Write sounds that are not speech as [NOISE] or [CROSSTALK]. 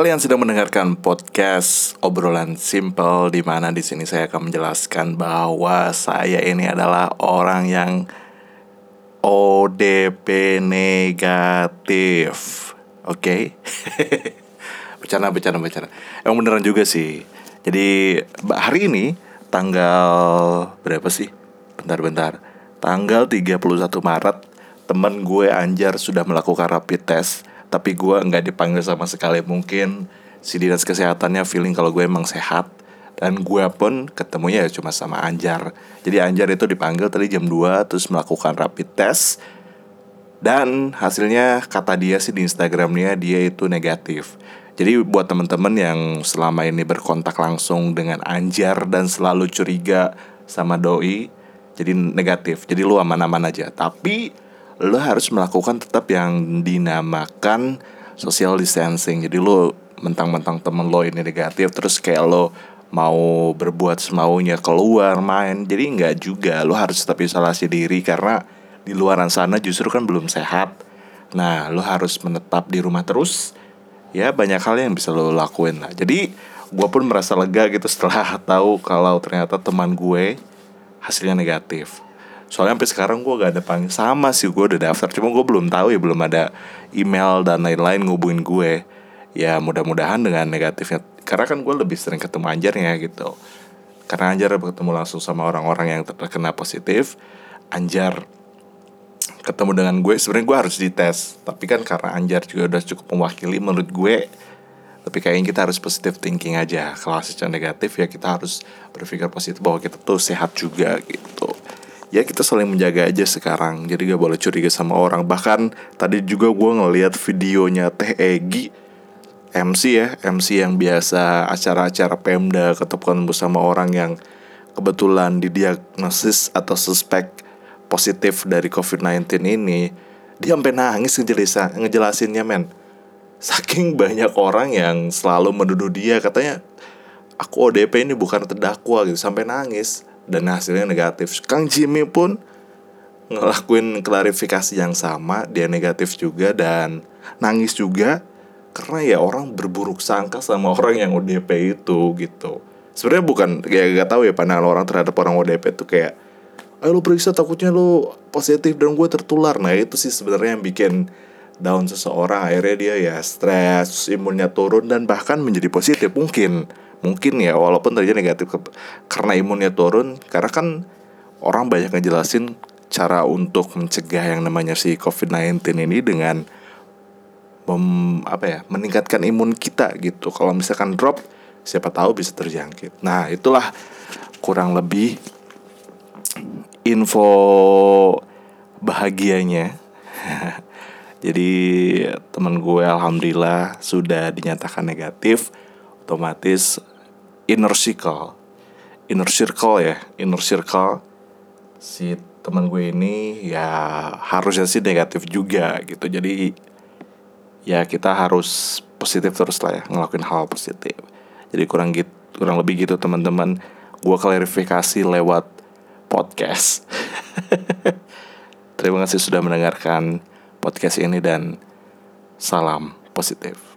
Kalian sedang mendengarkan podcast obrolan simple di mana di sini saya akan menjelaskan bahwa saya ini adalah orang yang ODP negatif. Oke. Okay? [LAUGHS] bercanda bercanda bercanda. Emang beneran juga sih. Jadi hari ini tanggal berapa sih? Bentar-bentar. Tanggal 31 Maret temen gue Anjar sudah melakukan rapid test tapi gue nggak dipanggil sama sekali. Mungkin si dinas kesehatannya feeling kalau gue emang sehat. Dan gue pun ketemunya ya cuma sama Anjar. Jadi Anjar itu dipanggil tadi jam 2 terus melakukan rapid test. Dan hasilnya kata dia sih di Instagramnya dia itu negatif. Jadi buat temen-temen yang selama ini berkontak langsung dengan Anjar dan selalu curiga sama doi jadi negatif. Jadi lu aman-aman aja. Tapi lo harus melakukan tetap yang dinamakan social distancing. Jadi lo mentang-mentang temen lo ini negatif terus kayak lo mau berbuat semaunya keluar main. Jadi nggak juga. Lo harus tetap isolasi diri karena di luaran sana justru kan belum sehat. Nah, lo harus menetap di rumah terus. Ya banyak hal yang bisa lo lakuin lah. Jadi gue pun merasa lega gitu setelah [LAUGHS] tahu kalau ternyata teman gue hasilnya negatif soalnya sampai sekarang gue gak ada panggil sama sih gue udah daftar. Cuma gue belum tahu ya belum ada email dan lain-lain ngubungin gue. Ya mudah-mudahan dengan negatifnya karena kan gue lebih sering ketemu Anjarnya gitu. Karena Anjar ketemu langsung sama orang-orang yang terkena positif Anjar ketemu dengan gue. Sebenarnya gue harus dites tapi kan karena Anjar juga udah cukup mewakili menurut gue tapi kayaknya kita harus positive thinking aja. Kalau hasilnya negatif ya kita harus berpikir positif bahwa kita tuh sehat juga gitu ya kita saling menjaga aja sekarang. Jadi gak boleh curiga sama orang. Bahkan tadi juga gue ngeliat videonya Teh Egi MC ya MC yang biasa acara-acara Pemda ketemu sama orang yang kebetulan didiagnosis atau suspek positif dari COVID-19 ini dia sampai nangis ngejelasin ngejelasinnya men. Saking banyak orang yang selalu menuduh dia katanya aku ODP ini bukan terdakwa gitu. Sampai nangis dan hasilnya negatif. Kang Jimmy pun ngelakuin klarifikasi yang sama, dia negatif juga dan nangis juga karena ya orang berburuk sangka sama [LAUGHS] orang yang ODP itu gitu. Sebenarnya bukan kayak gak tahu ya pandangan orang terhadap orang ODP itu kayak ayo lu periksa takutnya lu positif dan gue tertular. Nah, itu sih sebenarnya yang bikin down seseorang akhirnya dia ya stres, imunnya turun dan bahkan menjadi positif. Mungkin mungkin ya walaupun terjadi negatif karena imunnya turun karena kan orang banyak ngejelasin cara untuk mencegah yang namanya si COVID-19 ini dengan mem, apa ya meningkatkan imun kita gitu. Kalau misalkan drop siapa tahu bisa terjangkit. Nah itulah kurang lebih info bahagianya jadi teman gue alhamdulillah sudah dinyatakan negatif otomatis inner circle. Inner circle ya inner circle. Si teman gue ini ya harusnya sih negatif juga gitu. Jadi ya kita harus positif terus lah ya ngelakuin hal positif. Jadi kurang gitu kurang lebih gitu teman-teman. Gue klarifikasi lewat podcast. [LAUGHS] Terima kasih sudah mendengarkan podcast ini dan salam positif